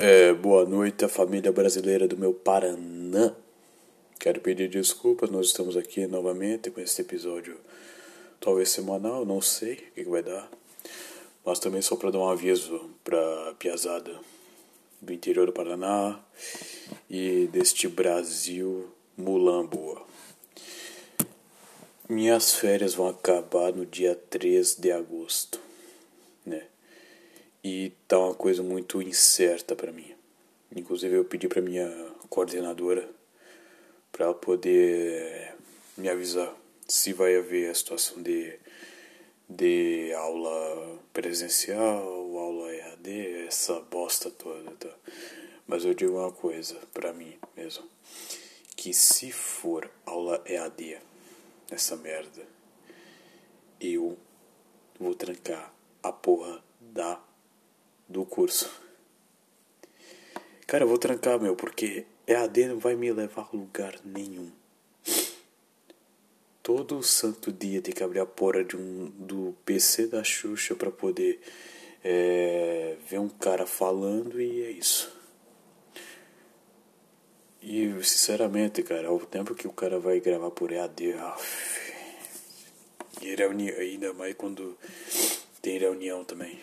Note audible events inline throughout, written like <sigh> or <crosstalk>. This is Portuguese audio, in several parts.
É, boa noite, a família brasileira do meu Paraná. Quero pedir desculpas, nós estamos aqui novamente com esse episódio, talvez semanal, não sei o que, que vai dar. Mas também só para dar um aviso para piazada do interior do Paraná e deste Brasil mulambo. Minhas férias vão acabar no dia 3 de agosto? E tá uma coisa muito incerta para mim. Inclusive eu pedi para minha coordenadora para poder me avisar se vai haver a situação de de aula presencial, aula EAD, essa bosta toda. Tá? Mas eu digo uma coisa para mim mesmo, que se for aula EAD, essa merda, eu vou trancar a porra da do curso. Cara, eu vou trancar, meu, porque EAD não vai me levar a lugar nenhum. Todo santo dia tem que abrir a porra de um, do PC da Xuxa para poder é, ver um cara falando e é isso. E sinceramente, cara, ao tempo que o cara vai gravar por EAD, e reunião, ainda mais quando tem reunião também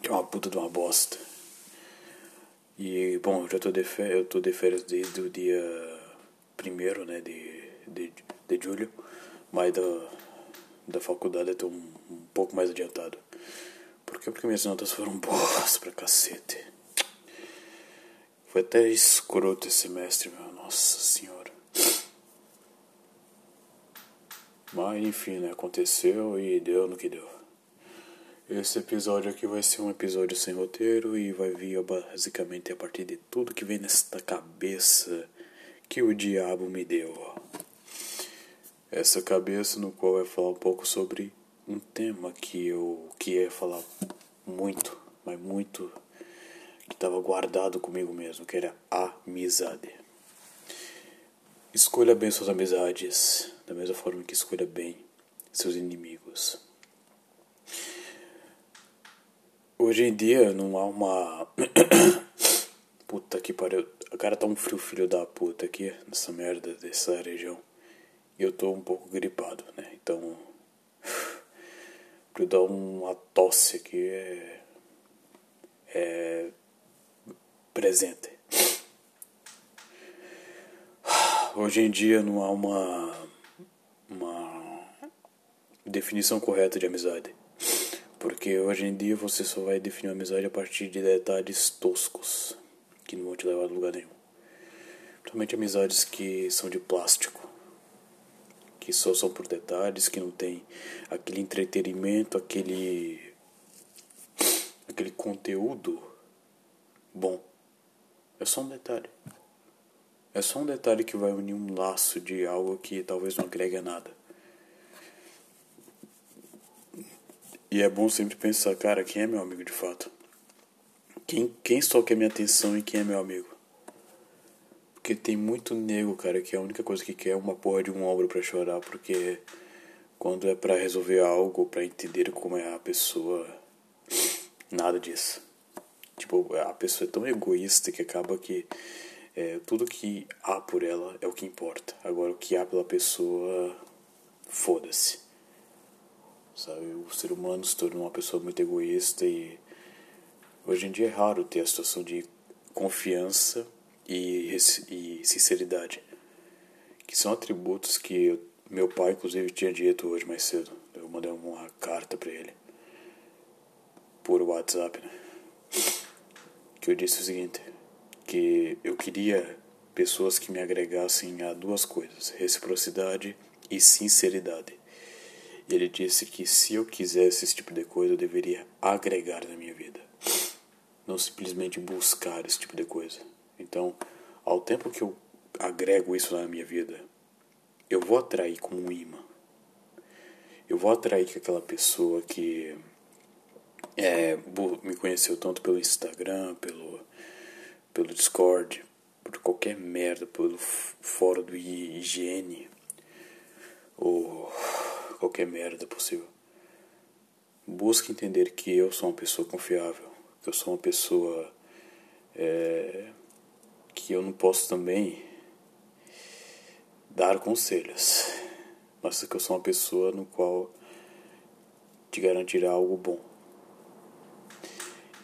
que é uma puta de uma bosta. E, bom, eu já tô de férias, eu tô de férias desde o dia primeiro, né, de, de, de julho, mas da, da faculdade eu tô um, um pouco mais adiantado. Por quê? Porque minhas notas foram <laughs> boas pra cacete. Foi até escroto esse semestre, meu, nossa senhora. Mas enfim, né, aconteceu e deu no que deu. Esse episódio aqui vai ser um episódio sem roteiro e vai vir basicamente a partir de tudo que vem nesta cabeça que o diabo me deu. Essa cabeça no qual vai falar um pouco sobre um tema que eu queria falar muito, mas muito que estava guardado comigo mesmo, que era amizade. Escolha bem suas amizades, da mesma forma que escolha bem seus inimigos. Hoje em dia não há uma. <coughs> puta que pariu. O cara tá um frio filho da puta aqui nessa merda dessa região. E eu tô um pouco gripado, né? Então. <sighs> Pra eu dar uma tosse aqui é. É. Presente. <sighs> Hoje em dia não há uma. Uma definição correta de amizade. Porque hoje em dia você só vai definir uma amizade a partir de detalhes toscos, que não vão te levar a lugar nenhum. Principalmente amizades que são de plástico, que só são por detalhes, que não tem aquele entretenimento, aquele aquele conteúdo bom. É só um detalhe. É só um detalhe que vai unir um laço de algo que talvez não agregue a nada. E é bom sempre pensar, cara, quem é meu amigo de fato? Quem, quem só quer minha atenção e quem é meu amigo? Porque tem muito nego, cara, que a única coisa que quer é uma porra de um ombro para chorar, porque quando é para resolver algo, para entender como é a pessoa, nada disso. Tipo, a pessoa é tão egoísta que acaba que é, tudo que há por ela é o que importa. Agora, o que há pela pessoa, foda-se sabe? O ser humano se tornou uma pessoa muito egoísta e hoje em dia é raro ter a situação de confiança e, e sinceridade, que são atributos que eu, meu pai, inclusive, tinha dito hoje mais cedo. Eu mandei uma carta para ele por WhatsApp, né? Que eu disse o seguinte, que eu queria pessoas que me agregassem a duas coisas: reciprocidade e sinceridade. Ele disse que se eu quisesse esse tipo de coisa, eu deveria agregar na minha vida, não simplesmente buscar esse tipo de coisa. Então, ao tempo que eu agrego isso na minha vida, eu vou atrair como um imã. Eu vou atrair que aquela pessoa que é, me conheceu tanto pelo Instagram, pelo, pelo Discord, por qualquer merda, pelo fórum do higiene, ou qualquer merda possível. Busque entender que eu sou uma pessoa confiável, que eu sou uma pessoa é, que eu não posso também dar conselhos, <laughs> mas que eu sou uma pessoa no qual te garantirá algo bom.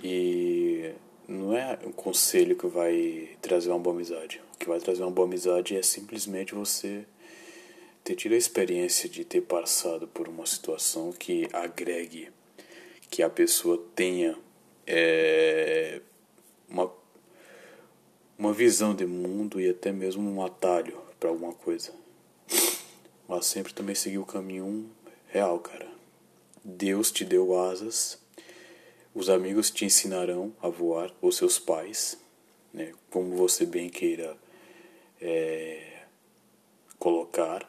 E não é um conselho que vai trazer uma boa amizade. O que vai trazer uma boa amizade é simplesmente você ter tido a experiência de ter passado por uma situação que agregue, que a pessoa tenha é, uma, uma visão de mundo e até mesmo um atalho para alguma coisa. Mas sempre também seguir o caminho real, cara. Deus te deu asas, os amigos te ensinarão a voar, ou seus pais, né, como você bem queira é, colocar,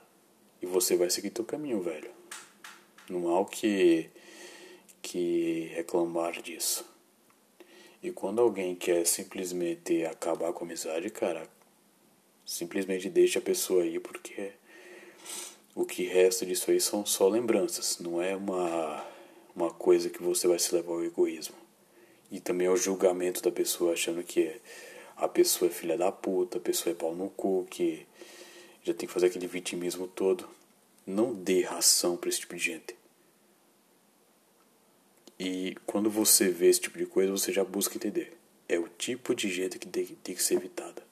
e você vai seguir teu caminho, velho. Não há o que, que reclamar disso. E quando alguém quer simplesmente acabar com a amizade, cara, simplesmente deixa a pessoa aí, porque o que resta disso aí são só lembranças, não é uma, uma coisa que você vai se levar ao egoísmo. E também ao julgamento da pessoa, achando que a pessoa é filha da puta, a pessoa é pau no cu, que já tem que fazer aquele vitimismo todo. Não dê ração para esse tipo de gente. E quando você vê esse tipo de coisa, você já busca entender. É o tipo de gente que tem, tem que ser evitada.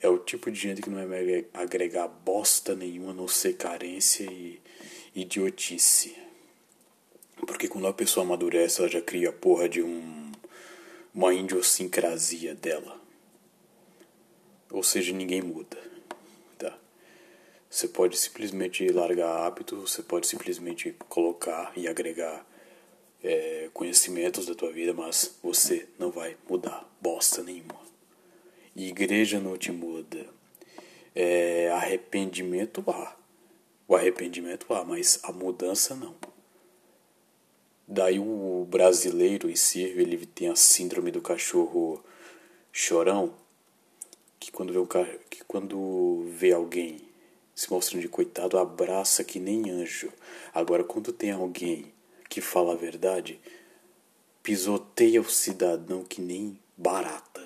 É o tipo de gente que não vai agregar bosta nenhuma, não ser carência e idiotice. Porque quando a pessoa amadurece, ela já cria a porra de um, uma idiosincrasia dela. Ou seja, ninguém muda. Você pode simplesmente largar hábito, você pode simplesmente colocar e agregar é, conhecimentos da tua vida, mas você não vai mudar bosta nenhuma igreja não te muda. É, arrependimento há. O arrependimento há, mas a mudança não. Daí o brasileiro em si, ele tem a síndrome do cachorro chorão, que quando vê, um, que quando vê alguém se mostrando de coitado, abraça que nem anjo. Agora, quando tem alguém que fala a verdade, pisoteia o cidadão que nem barata.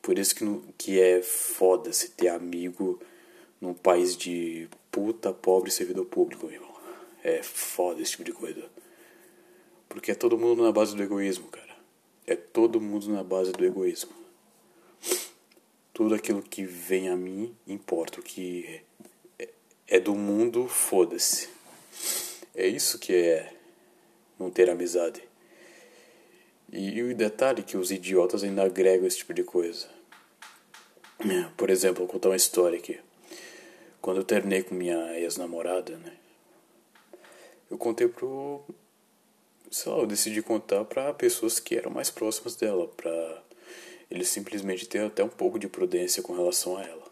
Por isso que, que é foda se ter amigo num país de puta, pobre servidor público, meu irmão. É foda esse tipo de coisa. Porque é todo mundo na base do egoísmo, cara. É todo mundo na base do egoísmo. Tudo aquilo que vem a mim importa. O que é, do mundo, foda-se. É isso que é não ter amizade. E o detalhe é que os idiotas ainda agregam esse tipo de coisa. Por exemplo, vou contar uma história aqui. Quando eu terminei com minha ex-namorada, né? Eu contei pro. Sei lá, eu decidi contar para pessoas que eram mais próximas dela, para eles simplesmente ter até um pouco de prudência com relação a ela.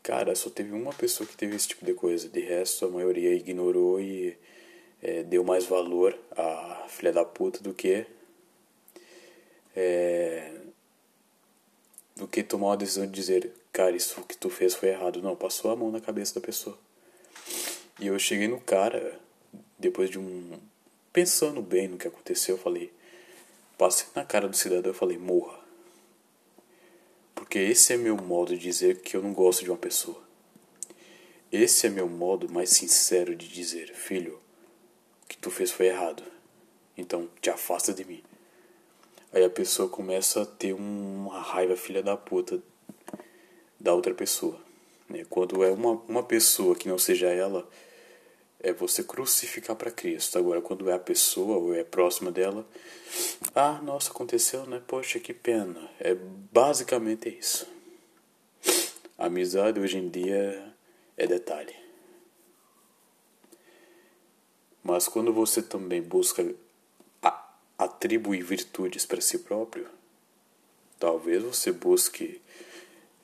Cara, só teve uma pessoa que teve esse tipo de coisa. De resto, a maioria ignorou e é, deu mais valor à filha da puta do que é, do que tomar uma decisão de dizer, cara, isso que tu fez foi errado. Não, passou a mão na cabeça da pessoa. E eu cheguei no cara, depois de um. pensando bem no que aconteceu, eu falei. Passei na cara do cidadão e falei, morra. Porque esse é meu modo de dizer que eu não gosto de uma pessoa. Esse é meu modo mais sincero de dizer, filho, que tu fez foi errado. Então te afasta de mim. Aí a pessoa começa a ter uma raiva filha da puta da outra pessoa. Né? Quando é uma, uma pessoa que não seja ela, é você crucificar para Cristo. Agora, quando é a pessoa ou é próxima dela, ah, nossa, aconteceu, né? Poxa, que pena. É basicamente isso. Amizade hoje em dia é detalhe. Mas quando você também busca atribuir virtudes para si próprio, talvez você busque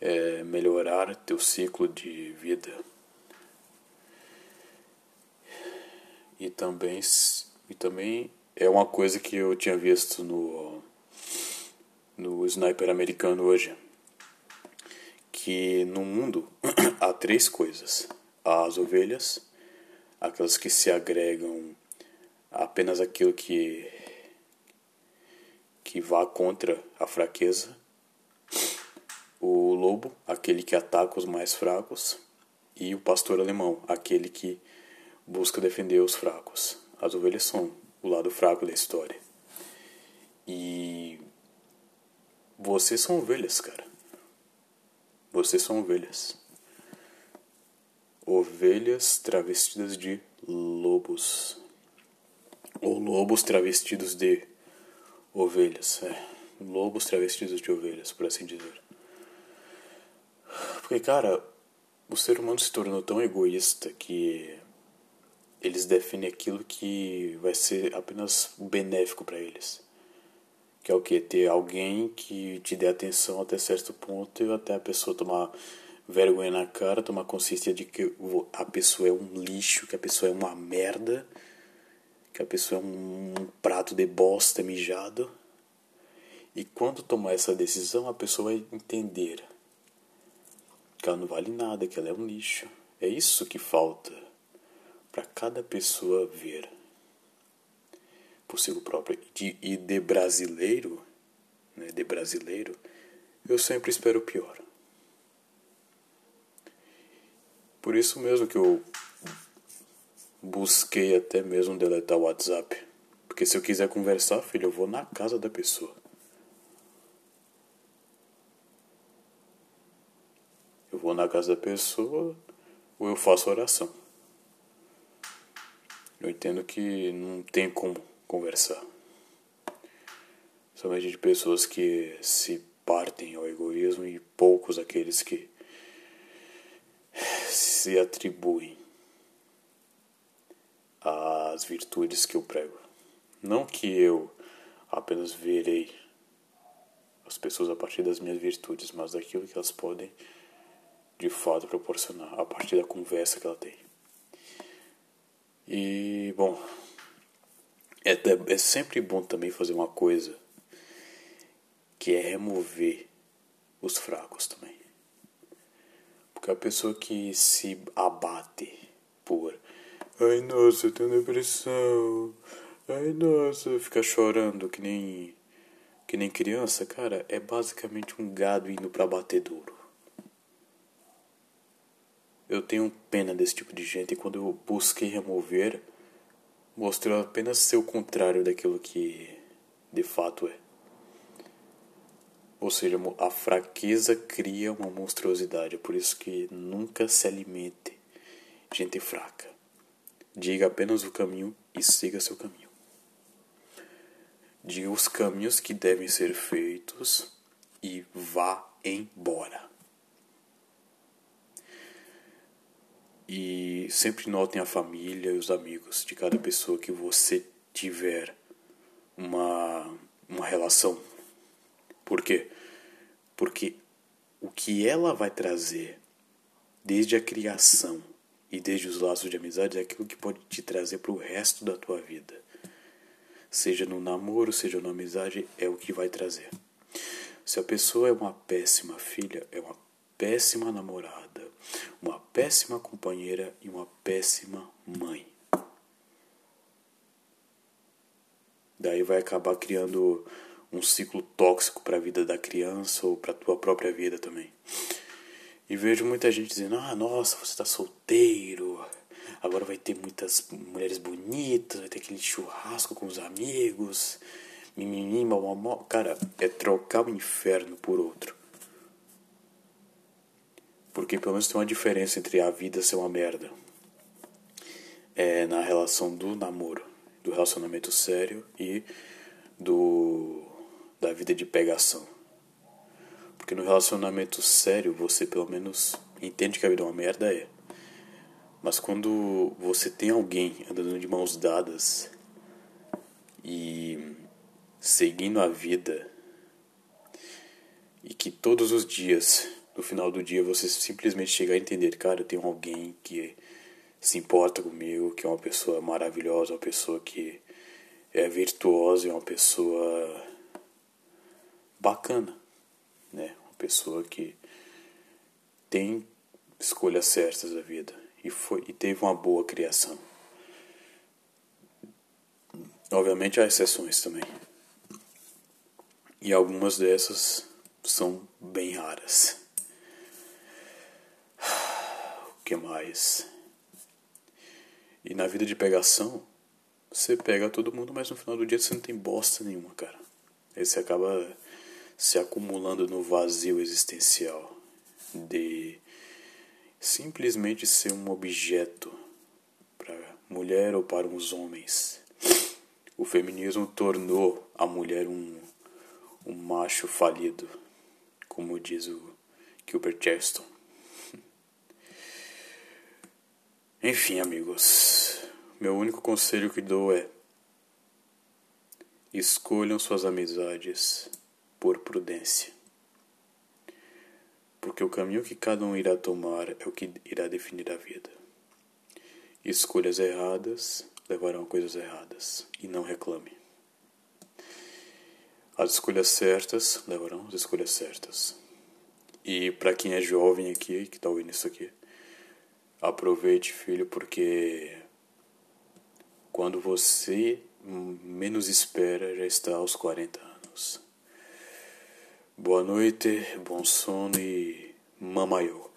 é, melhorar teu ciclo de vida. E também, e também é uma coisa que eu tinha visto no, no Sniper americano hoje. Que no mundo <clears throat> há três coisas: as ovelhas, aquelas que se agregam apenas aquilo que que vá contra a fraqueza, o lobo, aquele que ataca os mais fracos, e o pastor alemão, aquele que busca defender os fracos. As ovelhas são o lado fraco da história. E vocês são ovelhas, cara. Vocês são ovelhas. Ovelhas travestidas de lobos. Ou lobos travestidos de ovelhas. É. Lobos travestidos de ovelhas, por assim dizer. Porque, cara, o ser humano se tornou tão egoísta que eles definem aquilo que vai ser apenas benéfico para eles. Que é o que? Ter alguém que te dê atenção até certo ponto e até a pessoa tomar vergonha na cara, tomar consciência de que a pessoa é um lixo, que a pessoa é uma merda, que a pessoa é um prato de bosta mijado. E quando tomar essa decisão, a pessoa vai entender que ela não vale nada, que ela é um lixo. É isso que falta para cada pessoa ver por si próprio. E de brasileiro, né, de brasileiro, eu sempre espero o pior. Por isso mesmo que eu busquei até mesmo deletar o WhatsApp. Porque se eu quiser conversar, filho, eu vou na casa da pessoa. Eu vou na casa da pessoa ou eu faço oração. Eu entendo que não tem como conversar. Somente de pessoas que se partem ao egoísmo e poucos aqueles que se atribuem às virtudes que eu prego. Não que eu apenas verei as pessoas a partir das minhas virtudes, mas daquilo que elas podem de fato proporcionar a partir da conversa que ela tem. E, bom, é, é sempre bom também fazer uma coisa que é remover os fracos também. Porque a pessoa que se abate por ai nossa, eu tenho depressão, ai nossa, fica chorando que nem que nem criança, cara, é basicamente um gado indo para batedouro. Eu tenho pena desse tipo de gente e quando eu busquei remover, mostrou apenas ser o contrário daquilo que de fato é. Ou seja, a fraqueza cria uma monstruosidade, por isso que nunca se alimente gente fraca. Diga apenas o caminho e siga seu caminho. Diga os caminhos que devem ser feitos e vá embora. E sempre notem a família e os amigos de cada pessoa que você tiver uma, uma relação. Por quê? Porque o que ela vai trazer desde a criação e desde os laços de amizade é aquilo que pode te trazer para o resto da tua vida. Seja no namoro, seja na amizade, é o que vai trazer. Se a pessoa é uma péssima filha, é uma péssima namorada, uma péssima companheira e uma péssima mãe. Daí vai acabar criando um ciclo tóxico para a vida da criança ou para a tua própria vida também. E vejo muita gente dizendo: "Ah, nossa, você está solteiro. Agora vai ter muitas mulheres bonitas, vai ter aquele churrasco com os amigos." Mimimi, mamamó. Cara, é trocar o inferno por outro. Porque pelo menos tem uma diferença entre a vida ser uma merda. É na relação do namoro, do relacionamento sério e do da vida de pegação. Porque no relacionamento sério você pelo menos entende que a vida é uma merda é. Mas quando você tem alguém andando de mãos dadas e seguindo a vida e que todos os dias no final do dia você simplesmente chegar a entender, cara, tenho alguém que se importa comigo, que é uma pessoa maravilhosa, uma pessoa que é virtuosa, é uma pessoa bacana, né? Uma pessoa que tem escolhas certas da vida e foi e teve uma boa criação. Obviamente há exceções também. E algumas dessas são bem raras. O que mais? E na vida de pegação, você pega todo mundo, mas no final do dia você não tem bosta nenhuma, cara. Aí você acaba se acumulando no vazio existencial de simplesmente ser um objeto para mulher ou para os homens. O feminismo tornou a mulher um, um macho falido, como diz o Gilbert Cheston. Enfim, amigos, meu único conselho que dou é: escolham suas amizades por prudência. Porque o caminho que cada um irá tomar é o que irá definir a vida. Escolhas erradas levarão a coisas erradas, e não reclame. As escolhas certas levarão às escolhas certas. E para quem é jovem aqui, que está ouvindo isso aqui, aproveite, filho, porque quando você menos espera, já está aos 40 anos. Boa noite, bom sono e mamaiô.